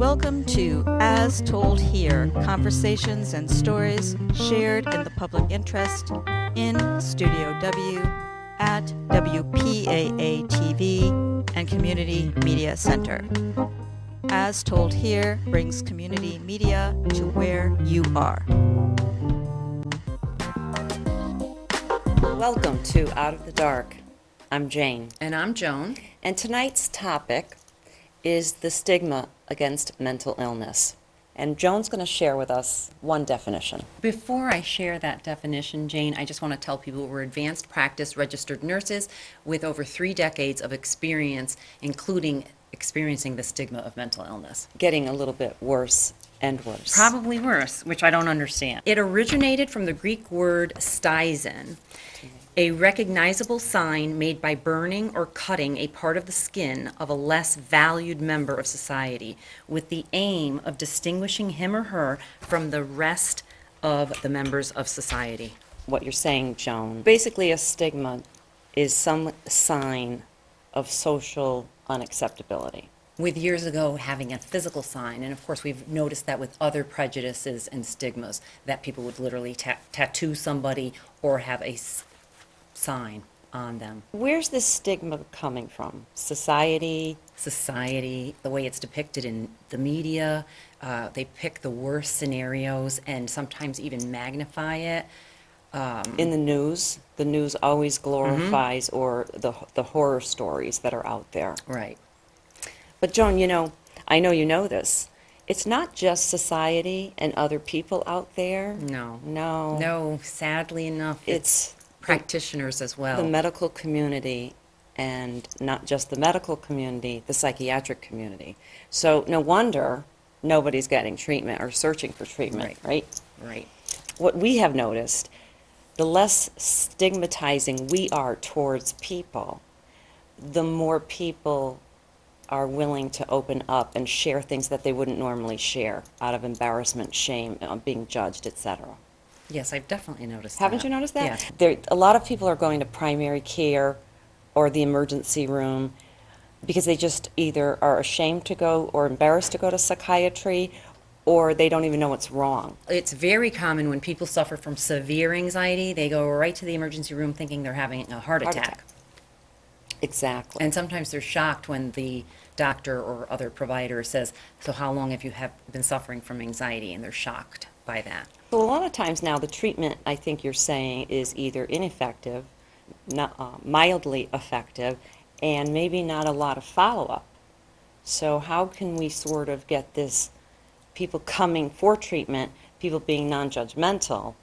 Welcome to As Told Here conversations and stories shared in the public interest in Studio W at WPAA TV and Community Media Center. As Told Here brings community media to where you are. Welcome to Out of the Dark. I'm Jane, And I'm Joan. and tonight's topic is the stigma against mental illness. And Joan's going to share with us one definition. Before I share that definition, Jane, I just want to tell people we're advanced practice registered nurses with over three decades of experience, including experiencing the stigma of mental illness. Getting a little bit worse and worse. Probably worse, which I don't understand. It originated from the Greek word stizein, a recognizable sign made by burning or cutting a part of the skin of a less valued member of society with the aim of distinguishing him or her from the rest of the members of society. What you're saying, Joan. Basically, a stigma is some sign of social unacceptability. With years ago having a physical sign, and of course we've noticed that with other prejudices and stigmas, that people would literally ta- tattoo somebody or have a s- sign on them. Where's this stigma coming from? Society? society, the way it's depicted in the media. Uh, they pick the worst scenarios and sometimes even magnify it. In the news, the news always glorifies or the, the horror stories that are out there. Right. But Joan, you know, I know you know this. It's not just society and other people out there. No. No. No, sadly enough, it's It's practitioners as well. the medical community and not just the medical community, the psychiatric community. So no wonder nobody's getting treatment or searching for treatment, right? right? right. What we have noticed, the less stigmatizing we are towards people, the more people are willing to open up and share things that they wouldn't normally share out of embarrassment, shame, uh, being judged, etc. Yes, I've definitely noticed that. Haven't that. you noticed that? Yes. There, a lot of people are going to primary care or the emergency room because they just either are ashamed to go or embarrassed to go to psychiatry or they don't even know what's wrong. It's very common when people suffer from severe anxiety, they go right to the emergency room thinking they're having a heart, Heart attack. attack. Exactly. And sometimes they're shocked when the doctor or other provider says, So, how long have you have been suffering from anxiety? And they're shocked by that. So a lot of times now, the treatment, I think you're saying, is either ineffective, not, uh, mildly effective, and maybe not a lot of follow-up. So how can we sort of get this, people coming for treatment, people being non-judgmental?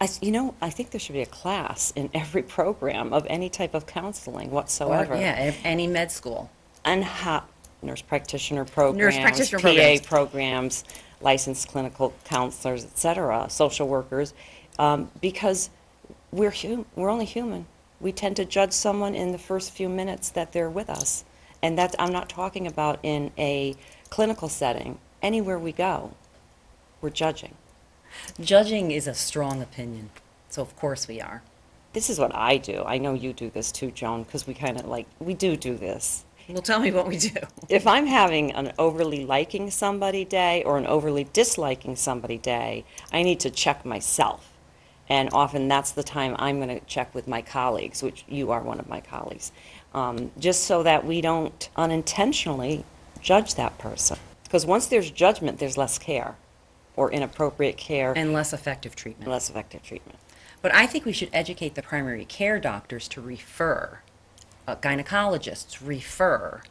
I, you know, I think there should be a class in every program of any type of counseling Or, whatsoever. yeah, any med school. And nurse practitioner programs, practitioner PA programs. programs, licensed clinical counselors, et cetera, social workers, um, because we're hum- we're only human. We tend to judge someone in the first few minutes that they're with us, and that's I'm not talking about in a clinical setting. Anywhere we go, we're judging. Judging is a strong opinion. So, of course, we are. This is what I do. I know you do this too, Joan, because we kind of like we do do this. Well, tell me what we do. if I'm having an overly liking somebody day or an overly disliking somebody day, I need to check myself. And often that's the time I'm going to check with my colleagues, which you are one of my colleagues, um, just so that we don't unintentionally judge that person. Because once there's judgment, there's less care or inappropriate care and And less effective treatment. less effective treatment. But I think we should educate the primary care doctors to refer, uh, gynecologists refer.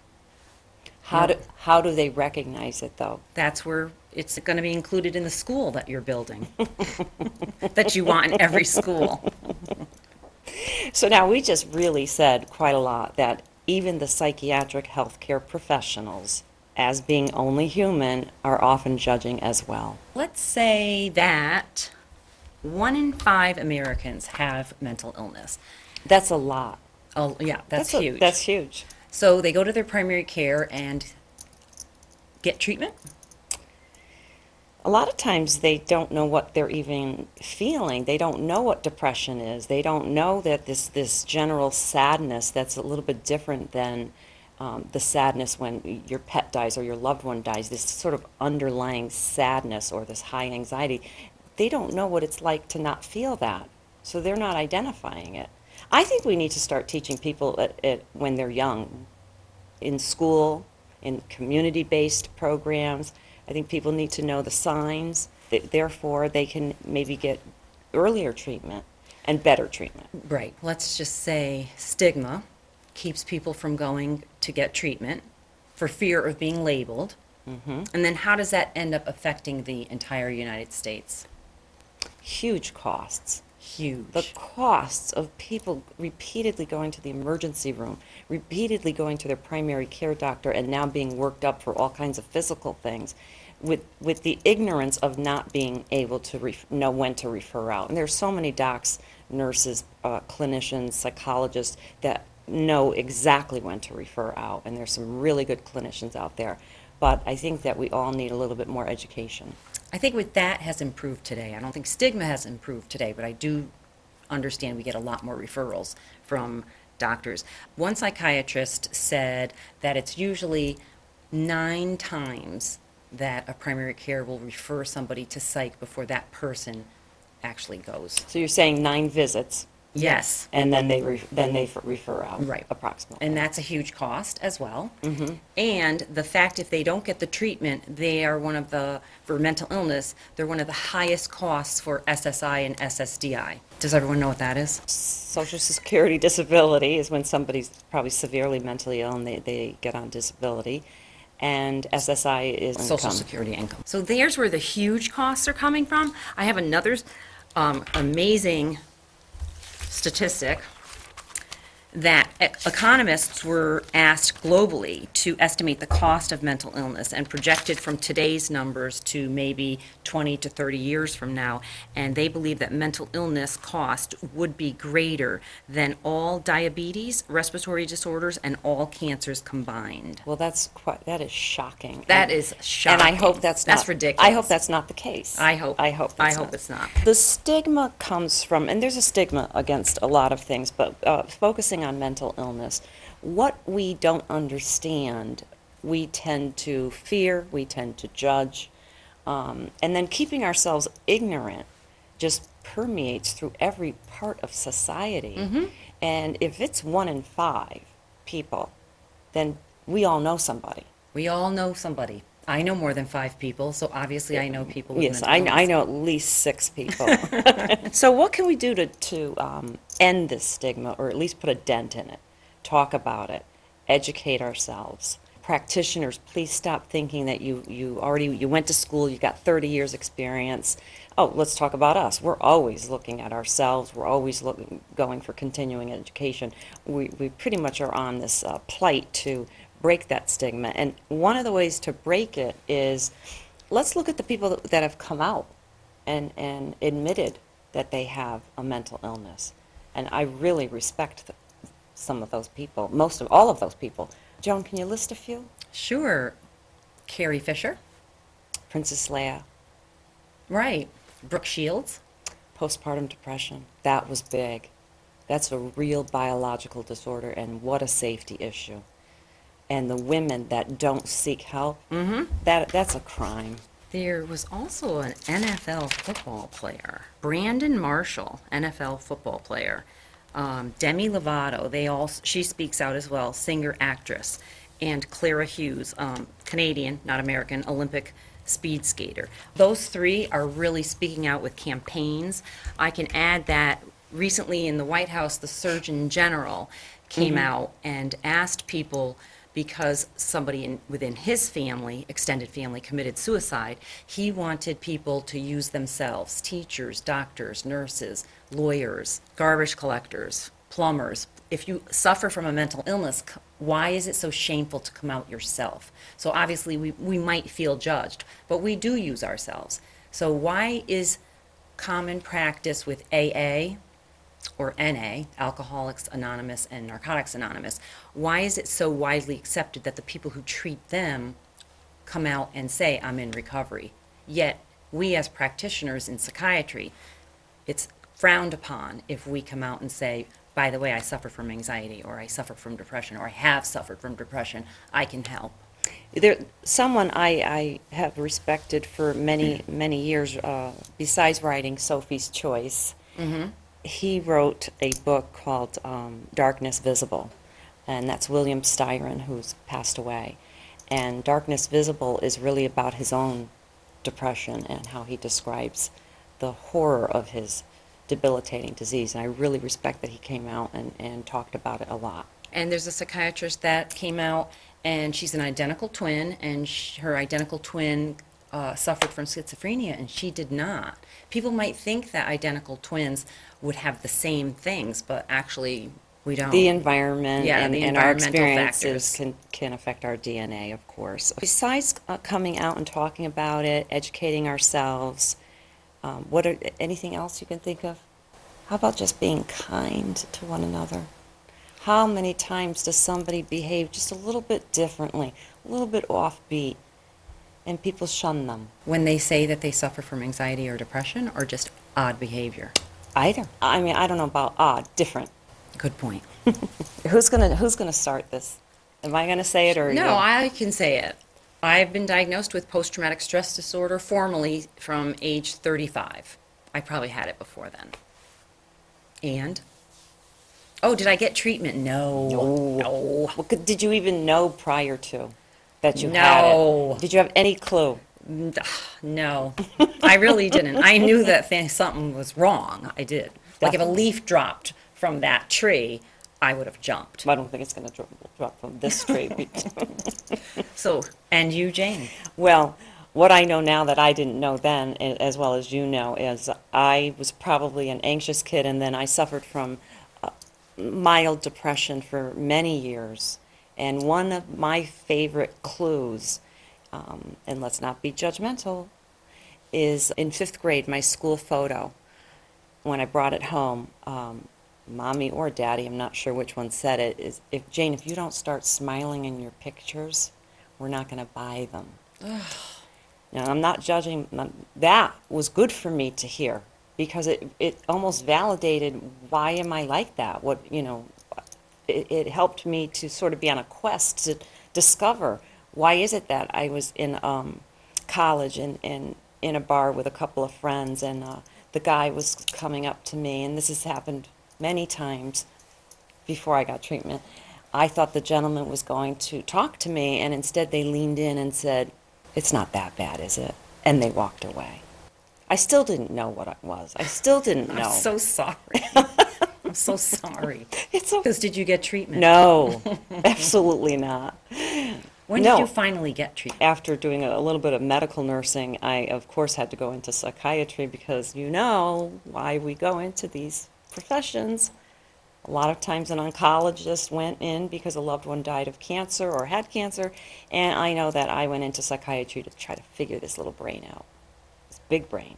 How do, how do they recognize it, though? That's where it's going to be included in the school that you're building, that you want in every school. So now we just really said quite a lot that even the psychiatric healthcare professionals, as being only human, are often judging as well. Let's say that one in five Americans have mental illness. That's a lot. Oh, yeah, that's, a- huge. that's huge. so they go to their primary care and get treatment. A lot of times they don't know what they're even feeling. They don't know what depression is. They don't know that this, this general sadness that's a little bit different than um, the sadness when your pet dies or your loved one dies, this sort of underlying sadness or this high anxiety, they don't know what it's like to not feel that. So they're not identifying it. I think we need to start teaching people at, at, when they're young, in school, in community-based programs. I think people need to know the signs. That therefore, they can maybe get earlier treatment and better treatment. Right. Let's just say stigma keeps people from going to get treatment for fear of being labeled. Mm-hmm. And then how does that end up affecting the entire United States? Huge costs. Huge. The costs of people repeatedly going to the emergency room, repeatedly going to their primary care doctor, and now being worked up for all kinds of physical things, with with the ignorance of not being able to know when to refer out. And there's so many docs, nurses, uh, clinicians, psychologists that know exactly when to refer out, and there's some really good clinicians out there. But I think that we all need a little bit more education. I think with that has improved today. I don't think stigma has improved today, but I do understand we get a lot more referrals from doctors. One psychiatrist said that it's usually nine times that a primary care will refer somebody to psych before that person actually goes. So you're saying nine visits, Yes. and then they re- then they f- refer out Right. approximately. And that's a huge cost as well. And the fact if they don't get the treatment, they are one of the, for mental illness, they're one of the highest costs for SSI and SSDI. Does everyone know what that is? Social Security disability is when somebody's probably severely mentally ill and they, they get on disability. And SSI is Social income. Security income. So there's where the huge costs are coming from. I have another um, amazing statistic that e- economists were asked globally to estimate the cost of mental illness and projected from today's numbers to maybe 20 to 30 years from now. And they believe that mental illness cost would be greater than all diabetes, respiratory disorders, and all cancers combined. Well, that's quite, that is shocking. That And- is And I hope that's not. That's ridiculous. I hope that's not the case. I hope- I hope. I hope it's not. The stigma comes from, and there's a stigma against a lot of things, but uh, focusing on mental illness, what we don't understand, we tend to fear, we tend to judge, um, and then keeping ourselves ignorant just permeates through every part of society. Mm-hmm. And if it's one in five people, then we all know somebody. We all know somebody. I know more than five people, so obviously I know people with Yes, I. I know at least six people. so, what can we do to, to um, end this stigma or at least put a dent in it? Talk about it, educate ourselves. Practitioners, please stop thinking that you, you already you went to school, you got 30 years experience. Oh, let's talk about us. We're always looking at ourselves. We're always looking, going for continuing education. We, we pretty much are on this uh, plight to break that stigma. And one of the ways to break it is let's look at the people that, that have come out and, and admitted that they have a mental illness. And I really respect th- some of those people, most of all of those people. Joan, can you list a few? Sure. Carrie Fisher. Princess Leia, Right. Brooke Shields. postpartum depression. That was big. That's a real biological disorder, and what a safety issue. And the women that don't seek help, mm-hmm. that, that's a crime. There was also an NFL football player, Brandon Marshall, NFL football player. Um, Demi Lovato, they all, she speaks out as well, singer, actress. And Clara Hughes, um, Canadian, not American, Olympic speed skater. Those three are really speaking out with campaigns. I can add that recently in the White House, the Surgeon General came out and asked people because somebody in, within his family, extended family, committed suicide, he wanted people to use themselves teachers, doctors, nurses, lawyers, garbage collectors, plumbers. If you suffer from a mental illness, why is it so shameful to come out yourself? So obviously, we, we might feel judged, but we do use ourselves. So why is common practice with AA or NA, Alcoholics Anonymous and Narcotics Anonymous, why is it so widely accepted that the people who treat them come out and say, I'm in recovery? Yet, we as practitioners in psychiatry, it's frowned upon if we come out and say, by the way, I suffer from anxiety, or I suffer from depression, or I have suffered from depression, I can help. There, someone I, I have respected for many, many years, uh, besides writing Sophie's Choice, he wrote a book called um, Darkness Visible, and that's William Styron, who's passed away. And Darkness Visible is really about his own depression and how he describes the horror of his debilitating disease. And I really respect that he came out and, and talked about it a lot. And there's a psychiatrist that came out, and she's an identical twin, and her identical twin uh, suffered from schizophrenia, and she did not. People might think that identical twins would have the same things, but actually, we don't. The environment Yeah, and, the and our experiences factors. can, can affect our DNA, of course. Besides uh, coming out and talking about it, educating ourselves, um, what are, anything else you can think of? How about just being kind to one another? How many times does somebody behave just a little bit differently, a little bit offbeat, and people shun them? when they say that they suffer from anxiety or depression, or just odd behavior. Either. I mean, I don't know about odd, different. Good point. Who's gonna Who's gonna start this? Am I gonna say it or No, you? I can say it. I've been diagnosed with post traumatic stress disorder formally from age 35. I probably had it before then. And? Oh, did I get treatment? No. No. No. Well, did you even know prior to that you had No. it? Did you have any clue? No, I really didn't. I knew that thing, something was wrong. I did. Like if a leaf dropped from that tree, I would have jumped. I don't think it's going to drop, drop from this tree. So, and you, Jane? well, what I know now that I didn't know then, a- as well as you know, is I was probably an anxious kid, and then I suffered from uh, mild depression for many years. And one of my favorite clues, um, and let's not be judgmental, is in fifth grade, my school photo. When I brought it home, um, mommy or daddy, I'm not sure which one said it, is if Jane, if you don't start smiling in your pictures, we're not going to buy them. Now, I'm not judging. um, That was good for me to hear because it, it almost validated why am I like that? What, you know, it, it helped me to sort of be on a quest to discover why is it that I was in um, college and, and in a bar with a couple of friends and uh, the guy was coming up to me, and this has happened many times before I got treatment. I thought the gentleman was going to talk to me, and instead they leaned in and said, It's not that bad, is it? And they walked away. I still didn't know what it was. I still didn't know. I'm so sorry. I'm so sorry. it's okay. Because did you get treatment? No, absolutely not. When did you finally get treatment? After doing a little bit of medical nursing, I, of course, had to go into psychiatry because you know why we go into these professions. A lot of times, an oncologist went in because a loved one died of cancer or had cancer, and I know that I went into psychiatry to try to figure this little brain out, this big brain.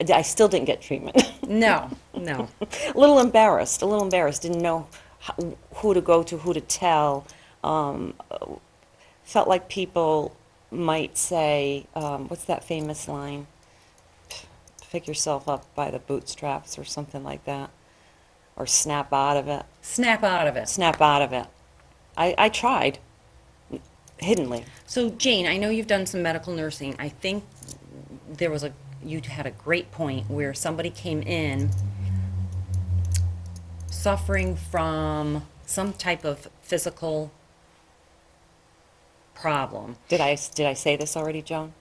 I still didn't get treatment. No, no. a little embarrassed, a little embarrassed, didn't know how, who to go to, who to tell. Um, felt like people might say, um, what's that famous line? Pick yourself up by the bootstraps or something like that. Or snap out of it. Snap out of it. Snap out of it. I, I tried, hiddenly. So, Jane, I know you've done some medical nursing. I think there was a, you had a great point where somebody came in suffering from some type of physical problem. Did I, did I say this already, Joan?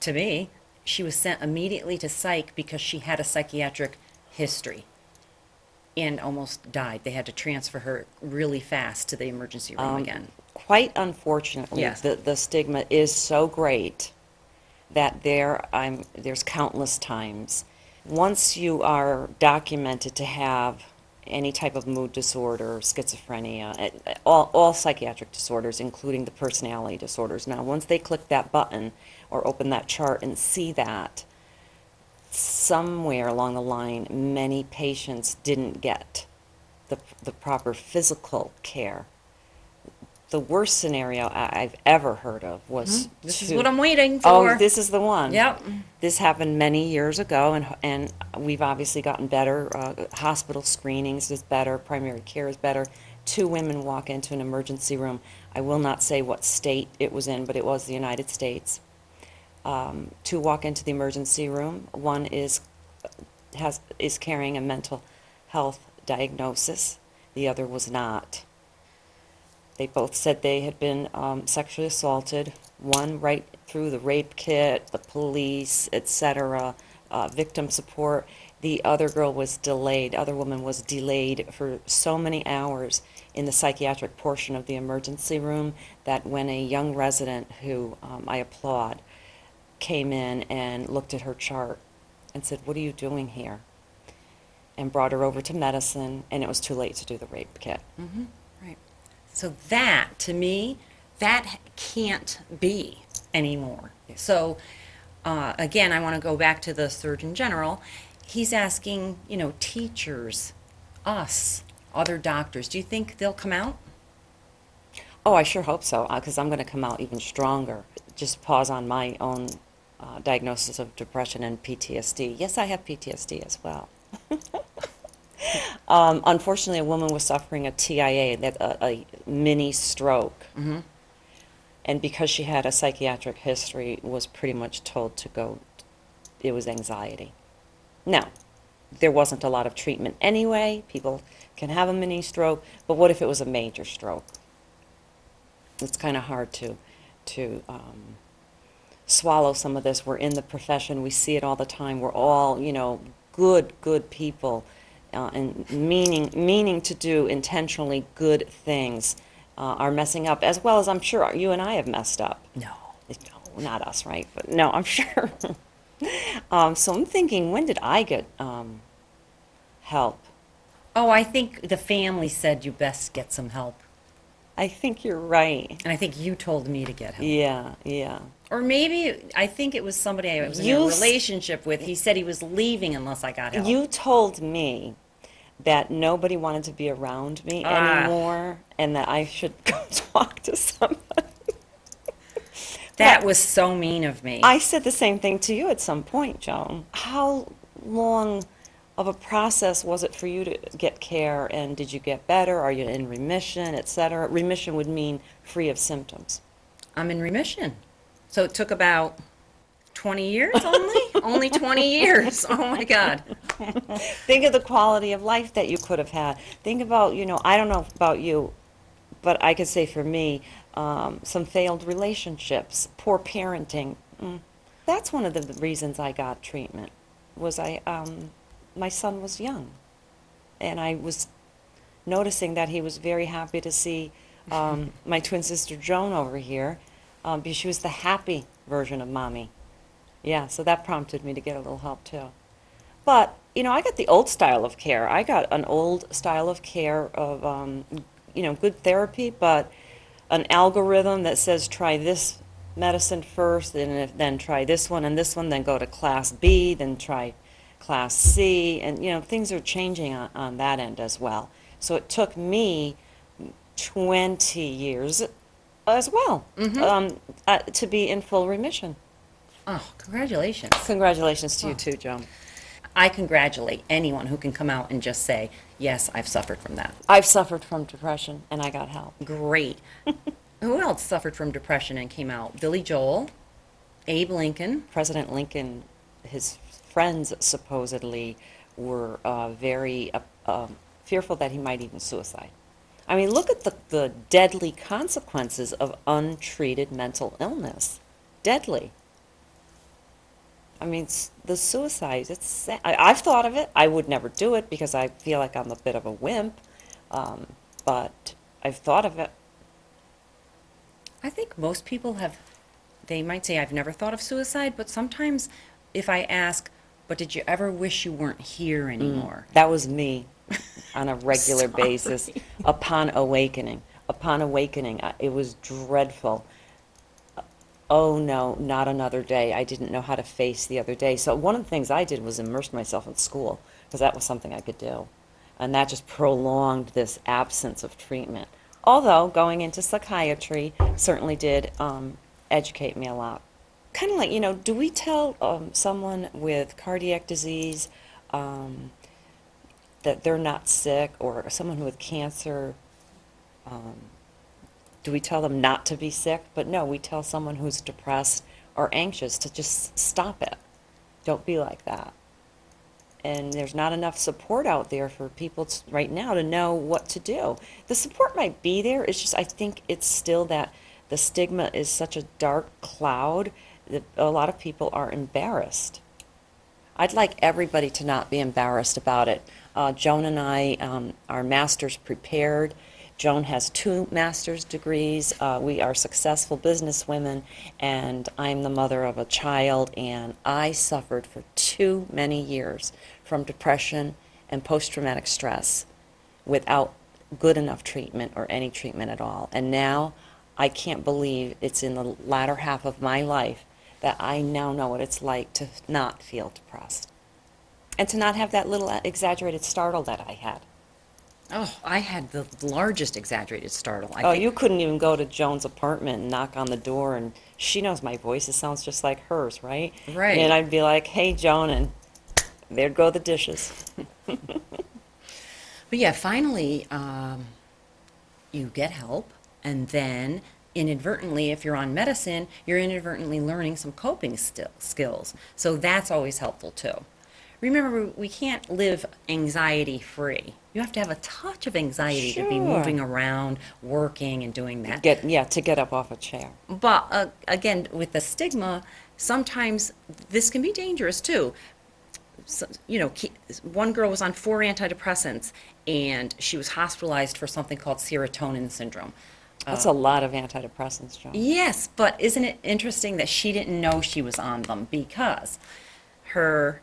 To me, she was sent immediately to psych because she had a psychiatric history and almost died. They had to transfer her really fast to the emergency room Um, again. Quite unfortunately, Yes. the, the stigma is so great that there, I'm, there's countless times. Once you are documented to have any type of mood disorder, schizophrenia, eh, eh, all, all psychiatric disorders, including the personality disorders. Now, once they click that button or open that chart and see that, somewhere along the line, many patients didn't get the, the proper physical care the worst scenario I- I've ever heard of was Mm-hmm. This is to- what I'm waiting for. Oh, this is the one. Yep. This happened many years ago, and and we've obviously gotten better. Uh, hospital screenings is better. Primary care is better. Two women walk into an emergency room. I will not say what state it was in, but it was the United States. Um, two walk into the emergency room. One is has is carrying a mental health diagnosis. The other was not. They both said they had been um, sexually assaulted. One right through the rape kit, the police, etc., uh, victim support. The other girl was delayed. Other woman was delayed for so many hours in the psychiatric portion of the emergency room that when a young resident, who um, I applaud, came in and looked at her chart and said, "What are you doing here?" and brought her over to medicine, and it was too late to do the rape kit. Right. So that, to me, that can't be anymore. So, uh, again, I want to go back to the Surgeon General. He's asking, you know, teachers, us, other doctors, do you think they'll come out? Oh, I sure hope so, because I'm going to come out even stronger. Just pause on my own uh, diagnosis of depression and PTSD. Yes, I have PTSD as well. um, unfortunately, a woman was suffering a TIA, that a, a mini stroke, and because she had a psychiatric history, was pretty much told to go. It was anxiety. Now, there wasn't a lot of treatment anyway. People can have a mini stroke, but what if it was a major stroke? it's kind of hard to to um, swallow some of this. We're in the profession; we see it all the time. We're all, you know, good, good people, uh, and meaning meaning to do intentionally good things uh, are messing up, as well as I'm sure you and I have messed up. No. No, not us, right? But no, I'm sure. um, so I'm thinking, when did I get um, help? Oh, I think the family said you best get some help. I think you're right. And I think you told me to get help. Yeah, yeah. Or maybe, I think it was somebody I was in You a s- relationship with. He said he was leaving unless I got help. You told me that nobody wanted to be around me Ah. anymore and that I should go talk to somebody. that was so mean of me. I said the same thing to you at some point, Joan. How long of a process was it for you to get care and did you get better? Are you in remission, et cetera? Remission would mean free of symptoms. I'm in remission. So it took about 20 years only? only 20 years. Oh my God. Think of the quality of life that you could have had. Think about, you know, I don't know about you, but I could say for me, um, some failed relationships, poor parenting. Mm. That's one of the reasons I got treatment. Was I, um, my son was young, and I was noticing that he was very happy to see um, my twin sister Joan over here, um, because she was the happy version of mommy. Yeah, so that prompted me to get a little help too. But, you know, I got the old style of care. I got an old style of care of, um, you know, good therapy, but an algorithm that says try this medicine first, and if- then try this one and this one, then go to class B, then try class C, and, you know, things are changing on, on that end as well. So it took me 20 years as well um, uh, to be in full remission. Oh, congratulations. Congratulations to you too, Joan. I congratulate anyone who can come out and just say, yes, I've suffered from that. I've suffered from depression and I got help. Great. who else suffered from depression and came out? Billy Joel, Abe Lincoln. President Lincoln, his friends supposedly were uh, very uh, um, fearful that he might even suicide. I mean, look at the, the deadly consequences of untreated mental illness. Deadly. I mean, the suicides, it's, I, I've thought of it. I would never do it because I feel like I'm a bit of a wimp. Um, but I've thought of it. I think most people have, they might say, I've never thought of suicide, but sometimes if I ask, but did you ever wish you weren't here anymore? That was me on a regular basis upon awakening. Upon awakening, I- it was dreadful. Oh no, not another day. I didn't know how to face the other day. So one of the things I did was immerse myself in school because that was something I could do. And that just prolonged this absence of treatment. Although going into psychiatry certainly did um, educate me a lot. Kind of like, you know, do we tell um, someone with cardiac disease um, that they're not sick or someone with cancer? Do we tell them not to be sick? But no, we tell someone who's depressed or anxious to just stop it. Don't be like that. And there's not enough support out there for people right now to know what to do. The support might be there. It's just I think it's still that the stigma is such a dark cloud that a lot of people are embarrassed. I'd like everybody to not be embarrassed about it. Uh, Joan and I um, are masters prepared. Joan has two master's degrees. Uh, we are successful businesswomen, and I'm the mother of a child, and I suffered for too many years from depression and post traumatic stress without good enough treatment or any treatment at all. And now I can't believe it's in the latter half of my life that I now know what it's like to not feel depressed and to not have that little exaggerated startle that I had. Oh, I had the largest exaggerated startle. I oh, think- you couldn't even go to Joan's apartment and knock on the door, and she knows my voice. It sounds just like hers, right? Right. And I'd be like, "Hey, Joan," and there'd go the dishes. But yeah, finally, um, you get help, and then inadvertently, if you're on medicine, you're inadvertently learning some coping still, skills. So that's always helpful too. Remember, we can't live anxiety free. You have to have a touch of anxiety to be Sure. moving around, working, and doing that. Get yeah to get up off a chair. But uh, again, with the stigma, sometimes this can be dangerous too. So, you know, ke- one girl was on four antidepressants and she was hospitalized for something called serotonin syndrome. That's a lot of antidepressants, Joan. Yes, but isn't it interesting that she didn't know she was on them because her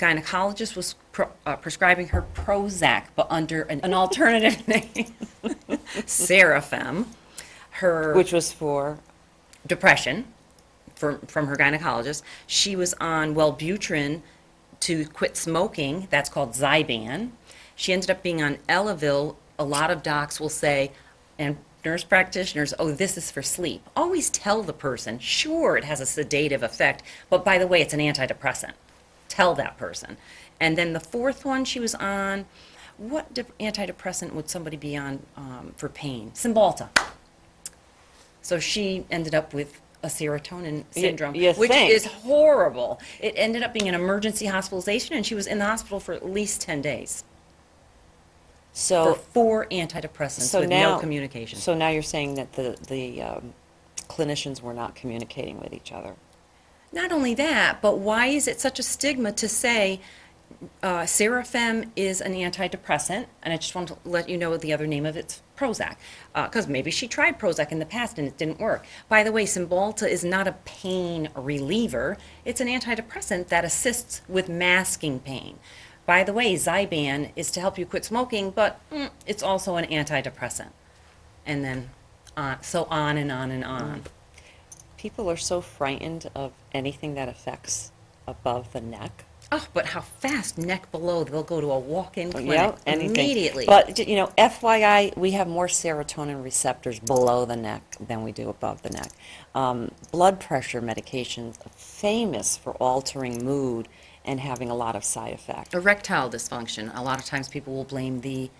gynecologist was pro, uh, prescribing her Prozac, but under an, an alternative name, Sarafem. Her Which was for depression from, from her gynecologist. She was on Wellbutrin to quit smoking. That's called Zyban. She ended up being on Elavil. A lot of docs will say, and nurse practitioners, oh, this is for sleep. Always tell the person, sure, it has a sedative effect, but by the way, it's an antidepressant. Tell that person. And then the fourth one she was on, what antidepressant would somebody be on um, for pain? Cymbalta. So she ended up with a serotonin syndrome, you which think. is horrible. It ended up being an emergency hospitalization, and she was in the hospital for at least 10 days for so four antidepressants so with now no communication. So now you're saying that the the um, clinicians were not communicating with each other. Not only that, but why is it such a stigma to say uh, Sarafem is an antidepressant? And I just want to let you know the other name of it's Prozac, because maybe she tried Prozac in the past and it didn't work. By the way, Cymbalta is not a pain reliever; it's an antidepressant that assists with masking pain. By the way, Zyban is to help you quit smoking, but mm, it's also an antidepressant. And then, uh, so on and on and on. People are so frightened of anything that affects above the neck. Oh, but how fast neck below they'll go to a walk-in clinic Yeah, anything. immediately. But you know, FYI, we have more serotonin receptors below the neck than we do above the neck. Um, blood pressure medications famous for altering mood and having a lot of side effects. erectile dysfunction. A lot of times people will blame the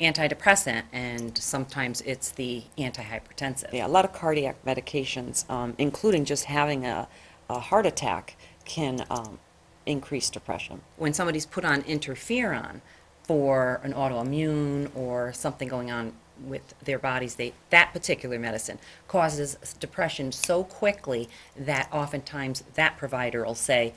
antidepressant, and sometimes it's the antihypertensive. Yeah, a lot of cardiac medications, um, including just having a, a heart attack, can um, increase depression. When somebody's put on interferon for an autoimmune or something going on with their bodies, they, that particular medicine causes depression so quickly that oftentimes that provider will say,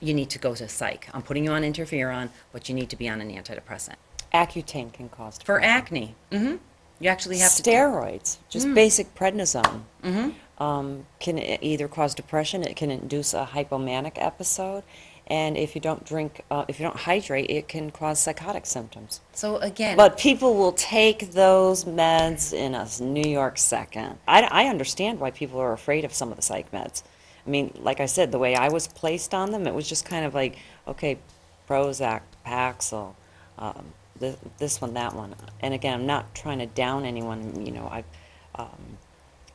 you need to go to psych. I'm putting you on interferon, but you need to be on an antidepressant. Accutane can cause For acne, hmm you actually have to. steroids, just Mm. basic prednisone, Mm-hmm. um, can either cause depression. It can induce a hypomanic episode, and if you don't drink, uh, if you don't hydrate, it can cause psychotic symptoms. So again, But people will take those meds in a New York second. I, I understand why people are afraid of some of the psych meds. I mean, like I said, the way I was placed on them, it was just kind of like, okay, Prozac, Paxil, um, this, this one, that one. And again, I'm not trying to down anyone, you know, I, um,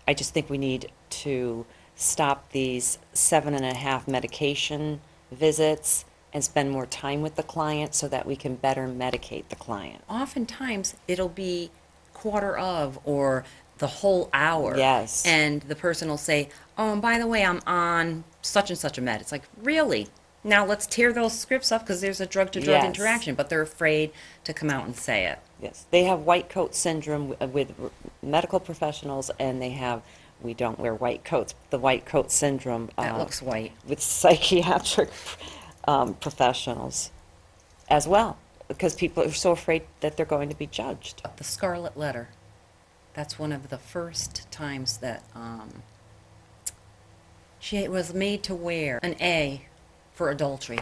I just think we need to stop these seven and a half medication visits and spend more time with the client so that we can better medicate the client. Oftentimes, it'll be quarter of or the whole hour. Yes. And the person will say, oh, and by the way, I'm on such and such a med. It's like, really? Now let's tear those scripts up because there's a drug-to-drug Yes. interaction, but they're afraid to come out and say it. Yes, they have white coat syndrome wi- with r- medical professionals, and they have, we don't wear white coats, the white coat syndrome. That uh, looks white. With psychiatric um, professionals as well, because people are so afraid that they're going to be judged. The scarlet letter. That's one of the first times that um, she was made to wear an A for adultery.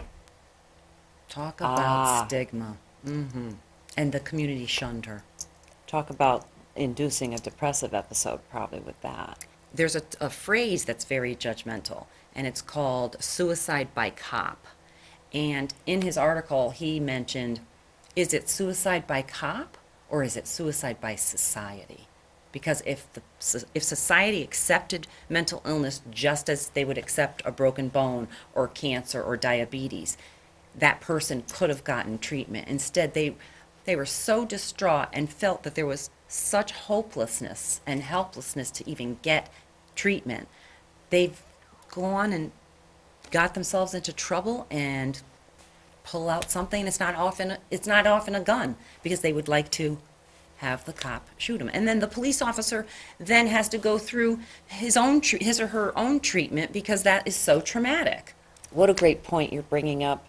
Talk about Ah. stigma. hmm And the community shunned her. Talk about inducing a depressive episode, probably with that. There's a, a phrase that's very judgmental, and it's called suicide by cop. And in his article, he mentioned is it suicide by cop or is it suicide by society? Because if, the, if society accepted mental illness just as they would accept a broken bone or cancer or diabetes, that person could have gotten treatment. Instead, they, they were so distraught and felt that there was such hopelessness and helplessness to even get treatment. They've gone and got themselves into trouble and pull out something. It's not often it's not often a gun because they would like to have the cop shoot him, and then the police officer then has to go through his own his or her own treatment because that is so traumatic. What a great point you're bringing up.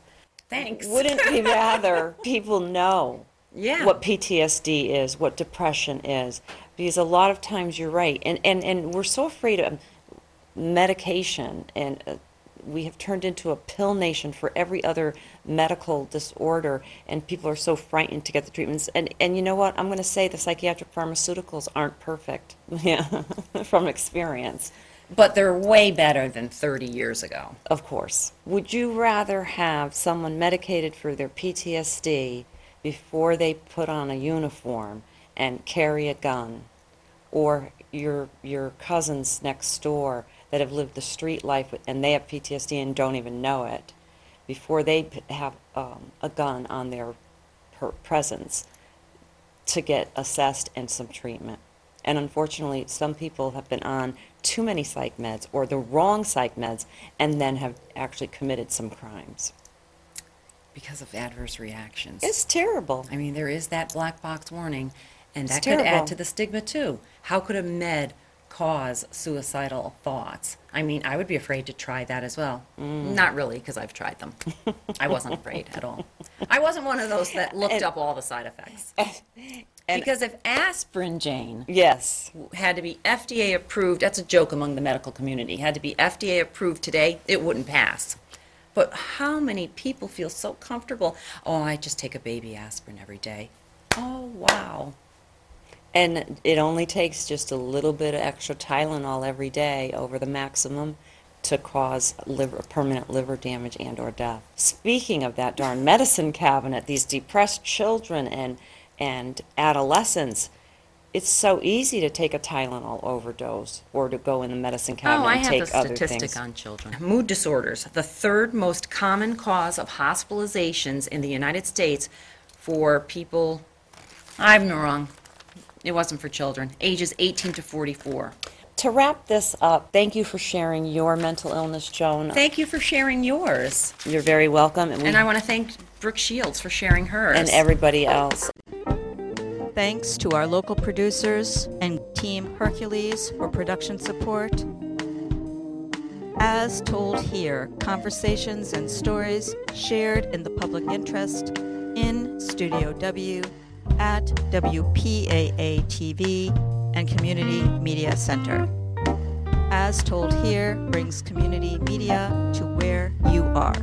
Thanks. Wouldn't we rather people know Yeah. what PTSD is, what depression is? Because a lot of times you're right, and and and we're so afraid of medication, and uh, we have turned into a pill nation for every other medical disorder, and people are so frightened to get the treatments. And and you know what? I'm going to say the psychiatric pharmaceuticals aren't perfect. Yeah, from experience. But they're way better than 30 years ago. Of course. Would you rather have someone medicated for their PTSD before they put on a uniform and carry a gun, or your your cousins next door that have lived the street life and they have PTSD and don't even know it, before they have um, a gun on their per- presence to get assessed and some treatment? And unfortunately, some people have been on too many psych meds or the wrong psych meds and then have actually committed some crimes. Because of adverse reactions. It's terrible. I mean, there is that black box warning, and It's that could add to the stigma too. How could a med cause suicidal thoughts? I mean, I would be afraid to try that as well. Mm. Not really, because I've tried them. I wasn't afraid at all. I wasn't one of those that looked And- up all the side effects. and- because if aspirin, Jane, Yes. had to be FDA approved, that's a joke among the medical community, had to be FDA approved today, it wouldn't pass. But how many people feel so comfortable? Oh, I just take a baby aspirin every day. Oh, wow. And it only takes just a little bit of extra Tylenol every day over the maximum to cause liver, permanent liver damage and or death. Speaking of that darn medicine cabinet, these depressed children and and adolescents, it's so easy to take a Tylenol overdose or to go in the medicine oh, cabinet Oh, I and have take the other statistic things. on children. Mood disorders, the third most common cause of hospitalizations in the United States for people, I'm no wrong, it wasn't for children, ages 18 to 44. To wrap this up, thank you for sharing your mental illness, Joan. Thank you for sharing yours. You're very welcome, and, we, And I want to thank Brooke Shields for sharing hers. and everybody else. Thanks to our local producers and Team Hercules for production support. As told here, conversations and stories shared in the public interest in Studio W at WPAA TV and Community Media Center. As told here brings community media to where you are.